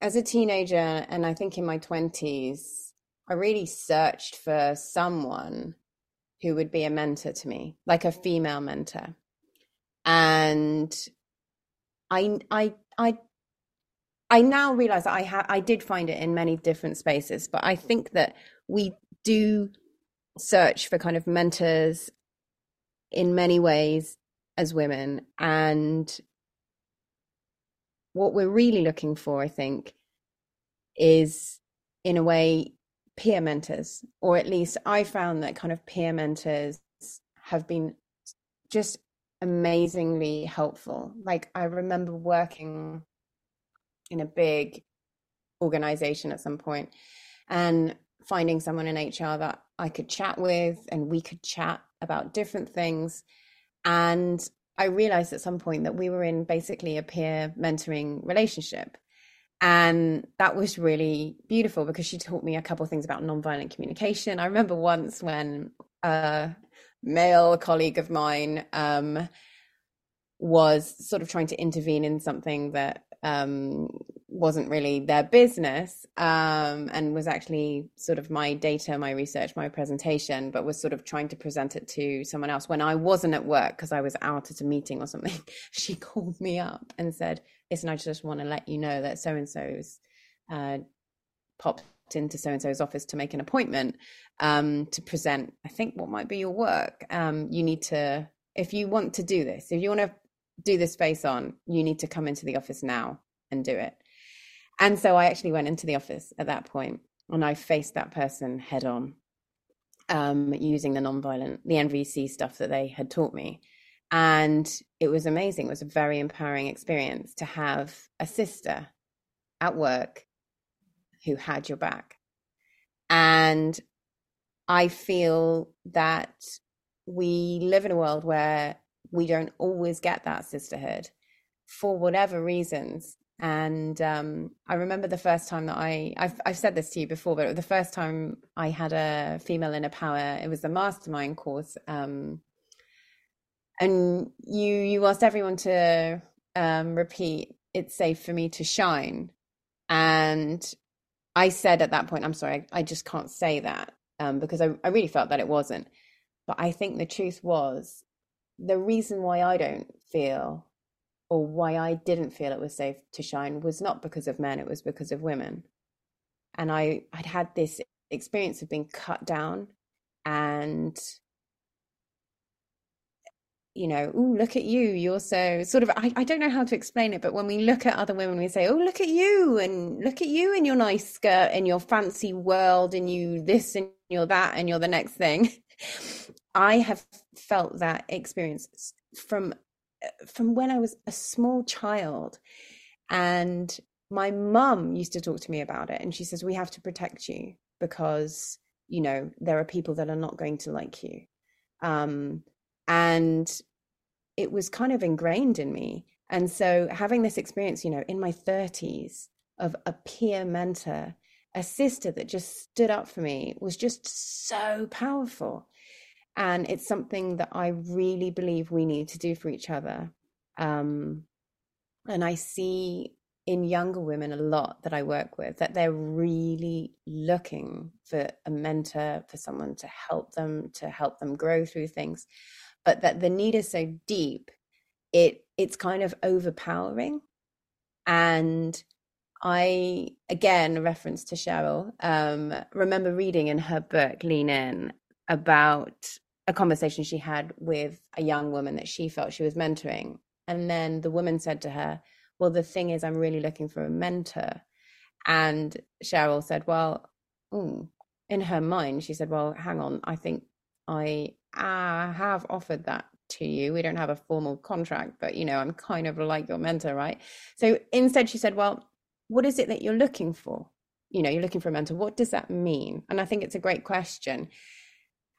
as a teenager, and I think in my 20s, I really searched for someone who would be a mentor to me, like a female mentor. And I, I, I, I now realize that I have, I did find it in many different spaces, but I think that we do search for kind of mentors in many ways as women. And what we're really looking for, I think, is in a way peer mentors, or at least I found that kind of peer mentors have been just amazingly helpful. Like, I remember working in a big organization at some point and finding someone in HR that I could chat with and we could chat about different things. And I realized at some point that we were in basically a peer mentoring relationship. And that was really beautiful because she taught me a couple of things about nonviolent communication. I remember once when a male colleague of mine um, was sort of trying to intervene in something that um, wasn't really their business um, and was actually sort of my data, my research, my presentation, but was sort of trying to present it to someone else when I wasn't at work because I was out at a meeting or something. She called me up and said, Listen, I just want to let you know that so and so's uh, popped into so and so's office to make an appointment um, to present, I think, what might be your work. Um, you need to, if you want to do this, if you want to do this face on, you need to come into the office now and do it. And so I actually went into the office at that point and I faced that person head on um, using the nonviolent, the NVC stuff that they had taught me. And it was amazing. It was a very empowering experience to have a sister at work who had your back. And I feel that we live in a world where we don't always get that sisterhood for whatever reasons. And um, I remember the first time that I, I've, I've said this to you before, but it was the first time I had a female inner power, it was the mastermind course. Um, and you, you asked everyone to um, repeat, it's safe for me to shine. And I said at that point, I'm sorry, I, I just can't say that um, because I, I really felt that it wasn't. But I think the truth was the reason why I don't feel or why I didn't feel it was safe to shine was not because of men, it was because of women. And I I'd had this experience of being cut down and you know, oh, look at you. You're so sort of, I, I don't know how to explain it, but when we look at other women, we say, oh, look at you and look at you in your nice skirt and your fancy world and you this and you're that and you're the next thing. I have felt that experience from from when I was a small child, and my mum used to talk to me about it, and she says we have to protect you because you know there are people that are not going to like you, um, and it was kind of ingrained in me. And so having this experience, you know, in my 30s of a peer mentor, a sister that just stood up for me was just so powerful. And it's something that I really believe we need to do for each other. Um, and I see in younger women a lot that I work with that they're really looking for a mentor, for someone to help them, to help them grow through things, but that the need is so deep, it it's kind of overpowering. And I again reference to Sheryl, um, remember reading in her book Lean In about a conversation she had with a young woman that she felt she was mentoring. And then the woman said to her, well, the thing is, I'm really looking for a mentor. And Sheryl said, well, ooh, in her mind, she said, well, hang on, I think I uh, have offered that to you. We don't have a formal contract, but you know, I'm kind of like your mentor, right? So instead, she said, well, what is it that you're looking for? You know, you're looking for a mentor. What does that mean? And I think it's a great question.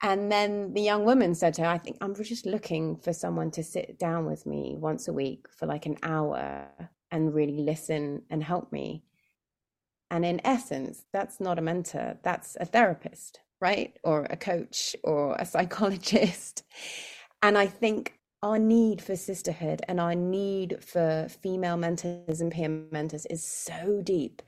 And then the young woman said to her, I think I'm just looking for someone to sit down with me once a week for like an hour and really listen and help me. And in essence, that's not a mentor, that's a therapist, right? Or a coach or a psychologist. And I think our need for sisterhood and our need for female mentors and peer mentors is so deep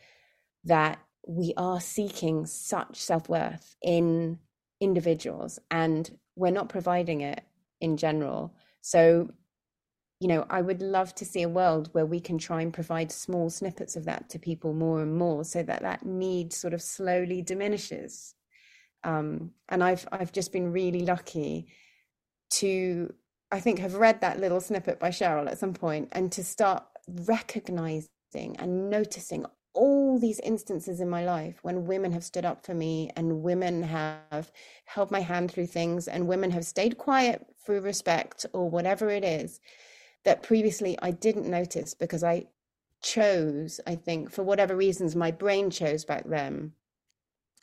that we are seeking such self worth in individuals and we're not providing it in general. So, you know, I would love to see a world where we can try and provide small snippets of that to people more and more so that that need sort of slowly diminishes. Um, and I've I've just been really lucky to I think have read that little snippet by Sheryl at some point and to start recognizing and noticing all these instances in my life when women have stood up for me and women have held my hand through things and women have stayed quiet through respect or whatever it is that previously I didn't notice because I chose, I think, for whatever reasons, my brain chose back then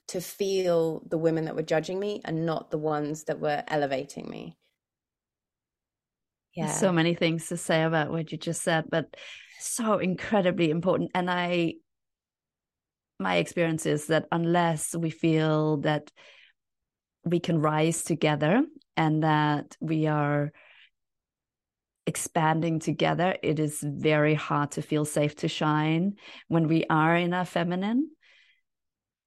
to feel the women that were judging me and not the ones that were elevating me. Yeah. So many things to say about what you just said, but so incredibly important. And I my experience is that unless we feel that we can rise together and that we are expanding together, it is very hard to feel safe to shine when we are in our feminine.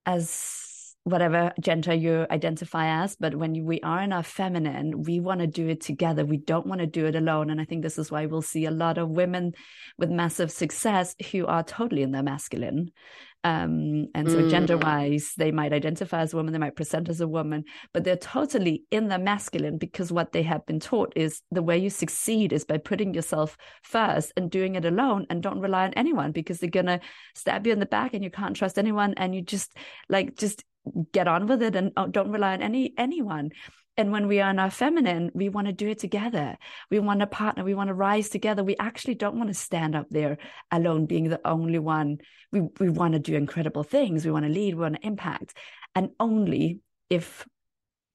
As whatever gender you identify as but when we are in our feminine we want to do it together we don't want to do it alone and i think this is why we'll see a lot of women with massive success who are totally in their masculine um, and so, mm. gender wise, they might identify as a woman, they might present as a woman, but they're totally in their masculine because what they have been taught is the way you succeed is by putting yourself first and doing it alone and don't rely on anyone because they're going to stab you in the back and you can't trust anyone. And you just like, just get on with it and uh, don't rely on any anyone. And when we are in our feminine we want to do it together. We want to partner. We want to rise together. We actually don't want to stand up there alone being the only one. We, we want to do incredible things. We want to lead. We want to impact. And only if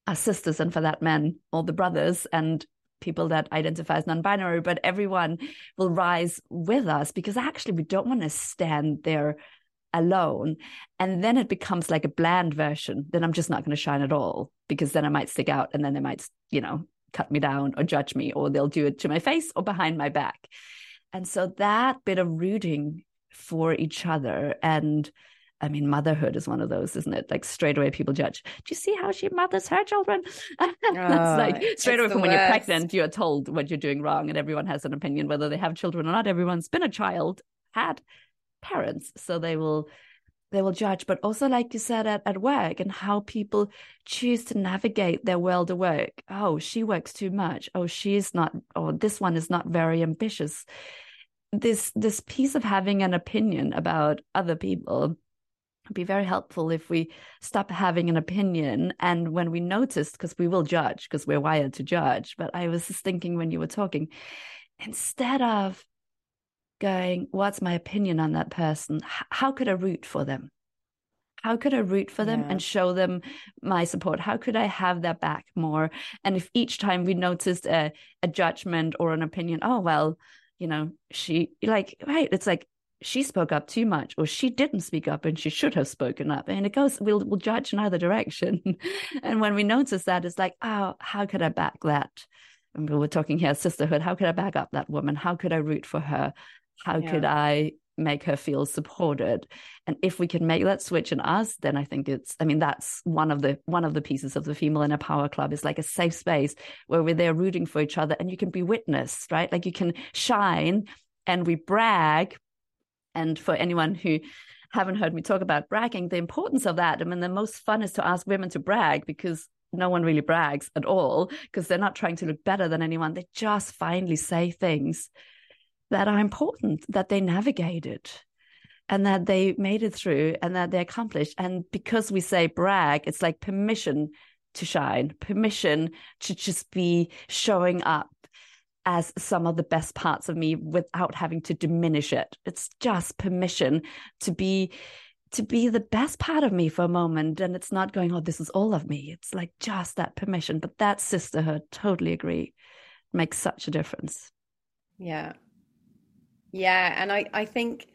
our sisters and for that men all the brothers and people that identify as non-binary but everyone will rise with us because actually we don't want to stand there alone and then it becomes like a bland version then i'm just not going to shine at all because then i might stick out and then they might you know cut me down or judge me or they'll do it to my face or behind my back and so that bit of rooting for each other and I mean, motherhood is one of those, isn't it? Like straight away, people judge. Do you see how she mothers her children? That's oh, like straight away from when you're pregnant, you're told what you're doing wrong, and everyone has an opinion whether they have children or not. Everyone's been a child, had parents so they will they will judge. But also like you said at, at work and how people choose to navigate their world of work. Oh she works too much. Oh she's not or this one is not very ambitious. This this piece of having an opinion about other people would be very helpful if we stop having an opinion. And when we notice because we will judge because we're wired to judge but i was just thinking when you were talking instead of going, What's my opinion on that person? How could I root for them? How could I root for them yeah. and show them my support? How could I have their back more? And if each time we noticed a, a judgment or an opinion, oh, well, you know, she like, right, it's like she spoke up too much or she didn't speak up and she should have spoken up and it goes we'll we'll judge in either direction and when we notice that it's like oh how could i back that and we were talking here sisterhood how could i back up that woman how could i root for her how yeah. could i make her feel supported? And if we can make that switch in us then i think it's i mean that's one of the one of the pieces of the female inner power club is like a safe space where we're there rooting for each other and you can be witnessed right? Like you can shine and we brag. And for anyone who haven't heard me talk about bragging the importance of that i mean the most fun is to ask women to brag because no one really brags at all because they're not trying to look better than anyone. They just finally say things that are important, that they navigated and that they made it through and that they accomplished. And because we say brag, it's like permission to shine, permission to just be showing up as some of the best parts of me without having to diminish it. It's just permission to be to be the best part of me for a moment. And it's not going oh this is all of me. It's like just that permission. But that sisterhood totally agree makes such a difference. Yeah yeah, and I I think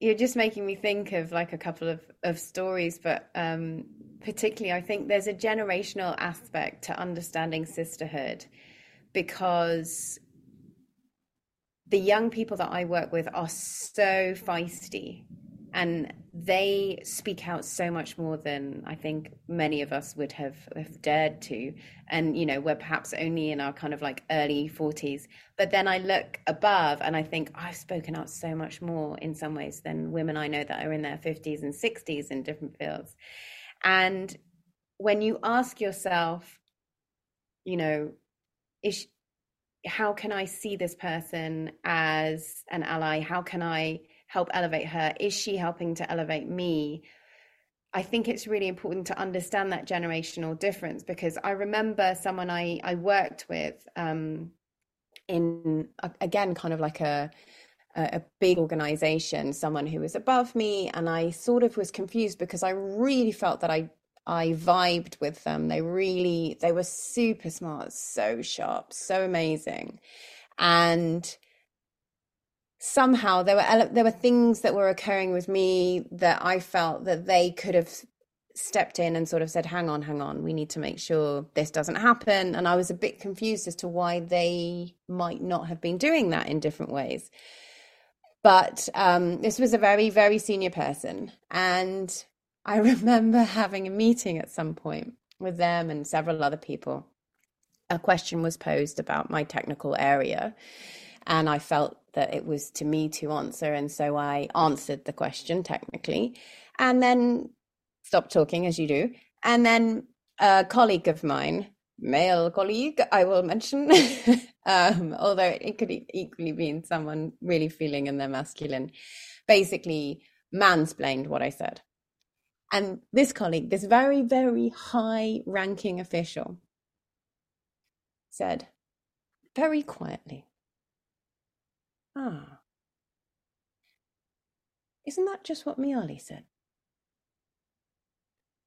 you're just making me think of like a couple of of stories, but um, particularly I think there's a generational aspect to understanding sisterhood because the young people that I work with are so feisty and they speak out so much more than I think many of us would have, have dared to. And, you know, we're perhaps only in our kind of like early 40s. But then I look above and I think I've spoken out so much more in some ways than women I know that are in their 50s and 60s in different fields. And when you ask yourself, you know, is, how can I see this person as an ally? How can I help elevate her? Is she helping to elevate me? I think it's really important to understand that generational difference because I remember someone I, I worked with um, in, again, kind of like a, a big organization, someone who was above me. And I sort of was confused because I really felt that I I vibed with them. They really, they were super smart, so sharp, so amazing. And somehow there were there were things that were occurring with me that I felt that they could have stepped in and sort of said hang on hang on we need to make sure this doesn't happen. And I was a bit confused as to why they might not have been doing that in different ways. But um, this was a very very senior person and I remember having a meeting at some point with them and several other people. A question was posed about my technical area and I felt that it was to me to answer. And so I answered the question technically and then stopped talking as you do. And then a colleague of mine, male colleague, I will mention, um, although it could equally be someone really feeling in their masculine, basically mansplained what I said. And this colleague, this very, very high ranking official, said very quietly, Ah. Isn't that just what Mialy said?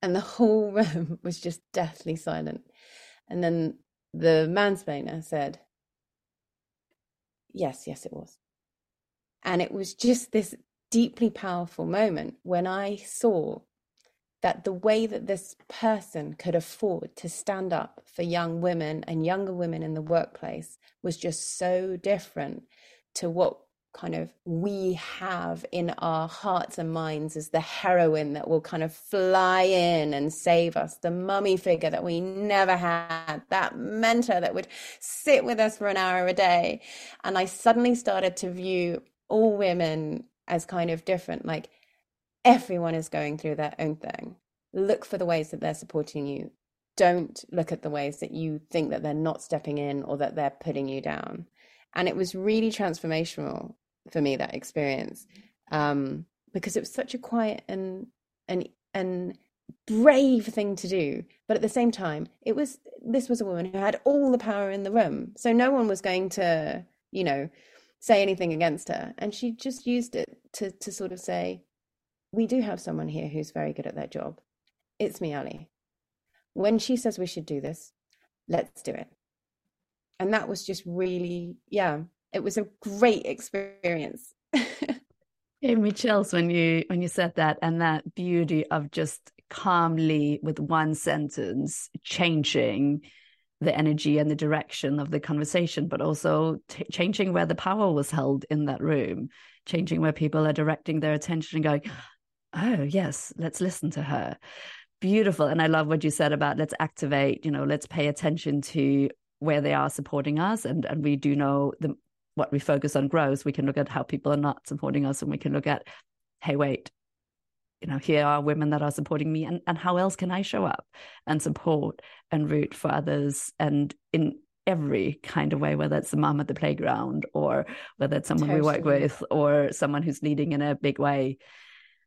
And the whole room was just deathly silent. And then the mansplainer said, Yes, yes, it was. And it was just this deeply powerful moment when I saw that the way that this person could afford to stand up for young women and younger women in the workplace was just so different to what kind of we have in our hearts and minds as the heroine that will kind of fly in and save us, the mummy figure that we never had, that mentor that would sit with us for an hour a day. And I suddenly started to view all women as kind of different, like everyone is going through their own thing. Look for the ways that they're supporting you. Don't look at the ways that you think that they're not stepping in or that they're putting you down and it was really transformational for me that experience um, because it was such a quiet and and and brave thing to do. But at the same time it was this was a woman who had all the power in the room. So no one was going to you know say anything against her. And she just used it to to sort of say we do have someone here who's very good at their job. It's Mialy. When she says we should do this let's do it and that was just really yeah it was a great experience gave me chills when you when you said that and that beauty of just calmly with one sentence changing the energy and the direction of the conversation, but also t- changing where the power was held in that room, changing where people are directing their attention and going, oh, yes, let's listen to her. Beautiful. And I love what you said about let's activate, you know, let's pay attention to where they are supporting us. And, and we do know the, what we focus on grows. We can look at how people are not supporting us and we can look at, hey, wait, you know, here are women that are supporting me and, and how else can I show up and support and root for others and in every kind of way, whether it's a mom at the playground or whether it's someone totally. we work with or someone who's leading in a big way.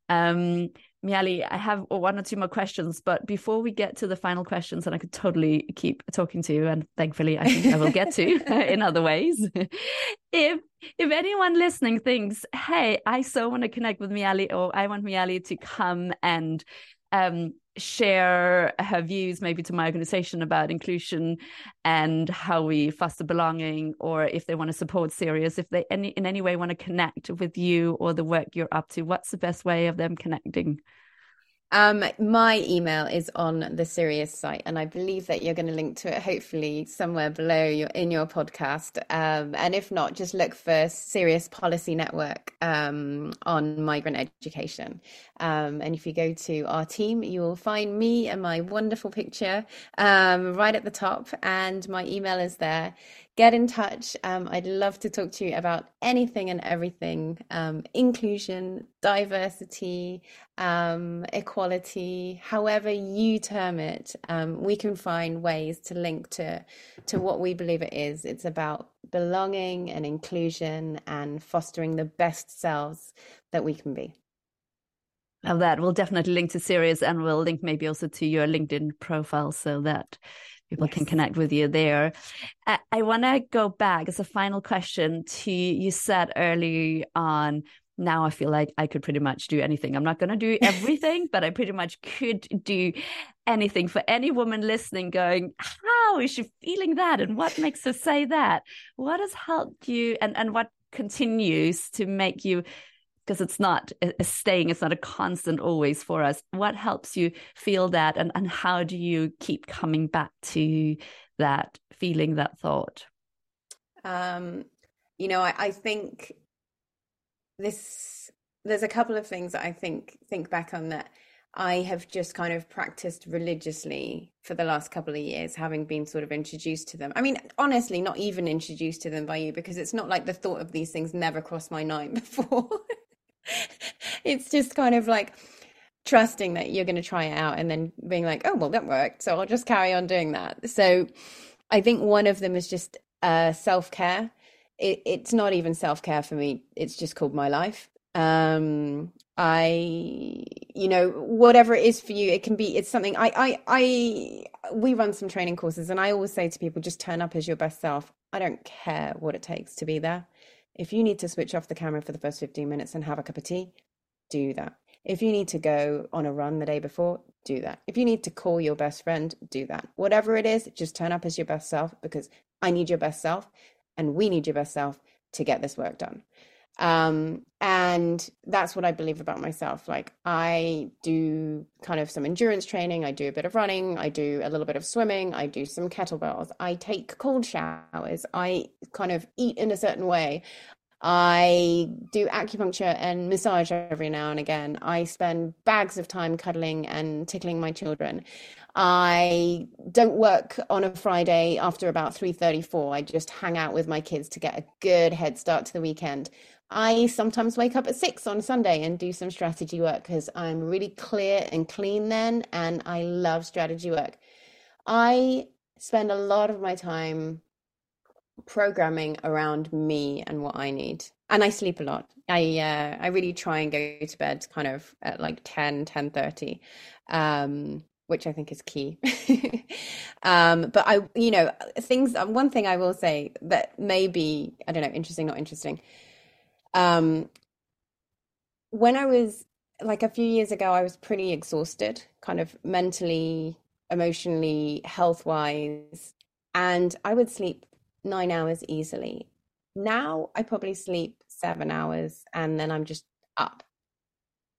Um, Mialy, I have one or two more questions, but before we get to the final questions, and I could totally keep talking to you, and thankfully I think I will get to in other ways. if if anyone listening thinks, "Hey, I so want to connect with Mialy," or "I want Mialy to come and um, share her views maybe to my organization about inclusion and how we foster belonging or if they want to support Sirius if they any in any way want to connect with you or the work you're up to what's the best way of them connecting um, my email is on the Sirius site, and I believe that you're going to link to it hopefully somewhere below your in your podcast. Um, and if not, just look for Sirius Policy Network um, on migrant education. Um, and if you go to our team, you will find me and my wonderful picture um, right at the top, and my email is there get in touch. Um, I'd love to talk to you about anything and everything um, inclusion, diversity, um, equality, however you term it. Um, we can find ways to link to, to what we believe it is. It's about belonging and inclusion and fostering the best selves that we can be. Love that. We'll definitely link to Sirius and we'll link maybe also to your LinkedIn profile so that people yes. can connect with you there. I, I want to go back as a final question to you said early on. Now I feel like I could pretty much do anything. I'm not going to do everything, but I pretty much could do anything for any woman listening going, how is she feeling that? And what makes her say that? What has helped you and, and what continues to make you because it's not a staying it's not a constant always for us what helps you feel that and, and how do you keep coming back to that feeling that thought um you know I, I think this there's a couple of things that i think think back on that I have just kind of practiced religiously for the last couple of years, having been sort of introduced to them. I mean, honestly, not even introduced to them by you, because it's not like the thought of these things never crossed my mind before. It's just kind of like trusting that you're going to try it out and then being like, oh, well, that worked. So I'll just carry on doing that. So I think one of them is just uh, self care. It, it's not even self care for me, it's just called my life. Um, I, you know, whatever it is for you, it can be, it's something I, I, I, we run some training courses and I always say to people, just turn up as your best self. I don't care what it takes to be there. If you need to switch off the camera for the first 15 minutes and have a cup of tea, do that. If you need to go on a run the day before, do that. If you need to call your best friend, do that. Whatever it is, just turn up as your best self because I need your best self and we need your best self to get this work done. Um, and that's what I believe about myself. Like I do kind of some endurance training, I do a bit of running, I do a little bit of swimming, I do some kettlebells, I take cold showers, I kind of eat in a certain way. I do acupuncture and massage every now and again. I spend bags of time cuddling and tickling my children. I don't work on a Friday after about 3:34. I just hang out with my kids to get a good head start to the weekend. I sometimes wake up at 6 on Sunday and do some strategy work because I'm really clear and clean then and I love strategy work. I spend a lot of my time programming around me and what I need. And I sleep a lot. I uh, I really try and go to bed kind of at like 10, 10 30, um, which I think is key. um, but I, you know, things, one thing I will say that may be, I don't know, interesting, not interesting. Um, when I was like a few years ago, I was pretty exhausted, kind of mentally, emotionally, health wise. And I would sleep nine hours easily. Now I probably sleep seven hours and then I'm just up.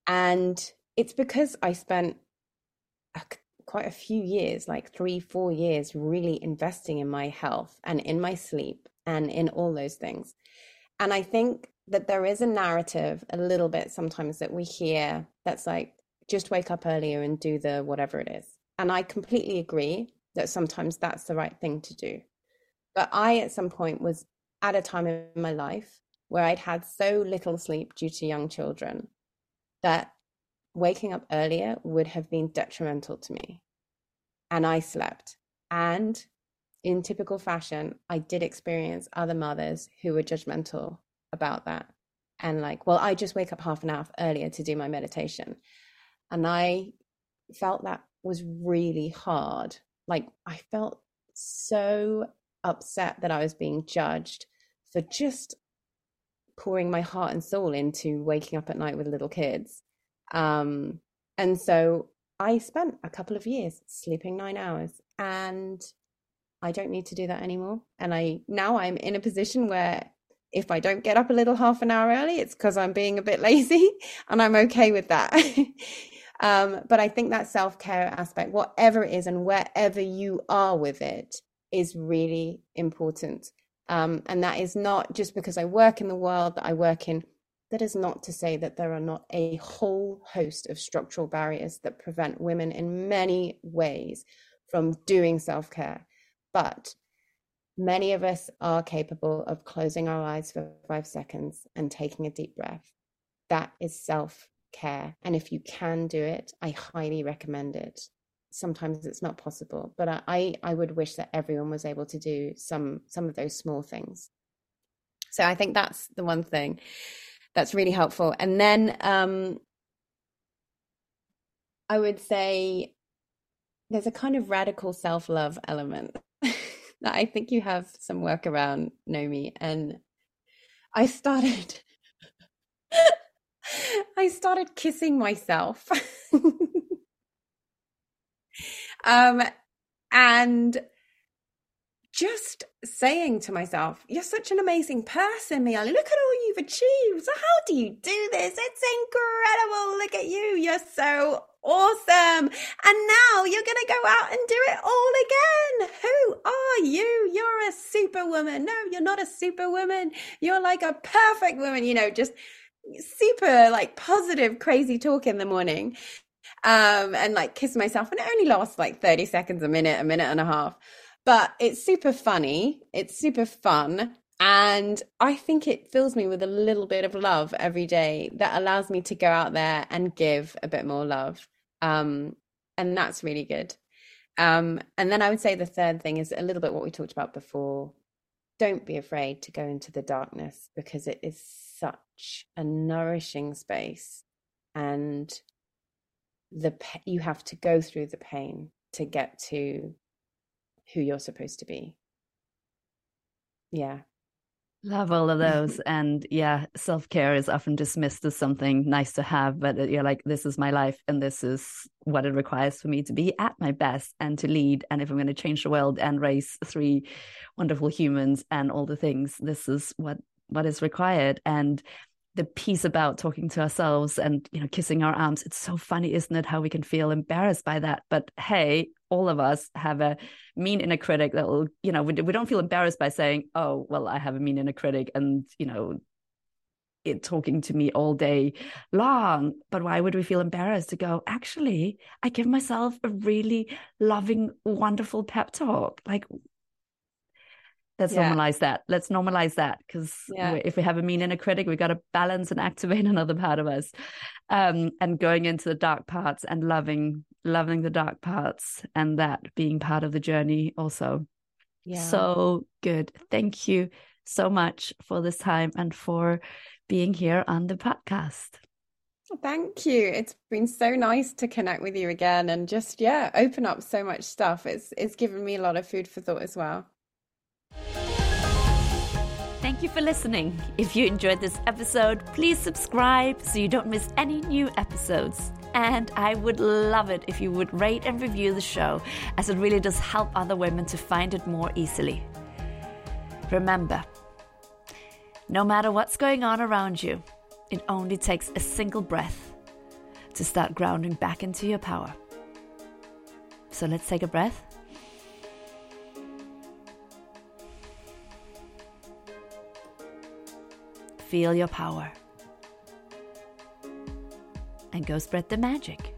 And it's because I spent a quite a few years, like three, four years, really investing in my health and in my sleep and in all those things. And I think that there is a narrative a little bit sometimes that we hear that's like, just wake up earlier and do the whatever it is. And I completely agree that sometimes that's the right thing to do. But I, at some point, was at a time in my life where I'd had so little sleep due to young children that waking up earlier would have been detrimental to me. And I slept. And in typical fashion, I did experience other mothers who were judgmental about that. And like, well, I just wake up half an hour earlier to do my meditation. And I felt that was really hard. Like, I felt so upset that I was being judged for just pouring my heart and soul into waking up at night with little kids. Um, and so I spent a couple of years sleeping nine hours and I don't need to do that anymore. And I now I'm in a position where if I don't get up a little half an hour early, it's because I'm being a bit lazy and I'm okay with that. um, but I think that self care aspect, whatever it is and wherever you are with it, is really important. Um, and that is not just because I work in the world that I work in. That is not to say that there are not a whole host of structural barriers that prevent women in many ways from doing self care. But many of us are capable of closing our eyes for five seconds and taking a deep breath. That is self care. And if you can do it, I highly recommend it sometimes it's not possible but i i would wish that everyone was able to do some some of those small things so i think that's the one thing that's really helpful and then um i would say there's a kind of radical self-love element that i think you have some work around nomi and i started i started kissing myself. Um, and just saying to myself, You're such an amazing person, Mialy. Look at all you've achieved. So, how do you do this? It's incredible. Look at you. You're so awesome. And now you're going to go out and do it all again. Who are you? You're a superwoman. No, you're not a superwoman. You're like a perfect woman, you know, just super like positive, crazy talk in the morning um, and like kiss myself. And it only lasts like 30 seconds, a minute, a minute and a half. But it's super funny. It's super fun. And I think it fills me with a little bit of love every day that allows me to go out there and give a bit more love. Um, and that's really good. Um, and then I would say the third thing is a little bit what we talked about before. Don't be afraid to go into the darkness because it is such a nourishing space. And the you have to go through the pain to get to who you're supposed to be. Yeah. Love all of those and yeah self-care is often dismissed as something nice to have but uh, you're like this is my life and this is what it requires for me to be at my best and to lead and if i'm going to change the world and raise three wonderful humans and all the things this is what what is required. And the piece about talking to ourselves and you know kissing our arms. It's so funny isn't it how we can feel embarrassed by that? But hey all of us have a mean inner critic that will you know we, we don't feel embarrassed by saying oh well i have a mean inner critic and you know it talking to me all day long. But why would we feel embarrassed to go actually i give myself a really loving wonderful pep talk. Like Let's yeah. normalize that. Let's normalize that because yeah. if we have a mean inner critic, we've got to balance and activate another part of us. Um, and going into the dark parts and loving, loving the dark parts and that being part of the journey also. Yeah. So good. Thank you so much for this time and for being here on the podcast. Thank you. It's been so nice to connect with you again and just yeah, open up so much stuff. It's it's given me a lot of food for thought as well. Thank you for listening. If you enjoyed this episode, please subscribe so you don't miss any new episodes. And I would love it if you would rate and review the show, as it really does help other women to find it more easily. Remember, no matter what's going on around you, it only takes a single breath to start grounding back into your power. So let's take a breath. Feel your power. And go spread the magic.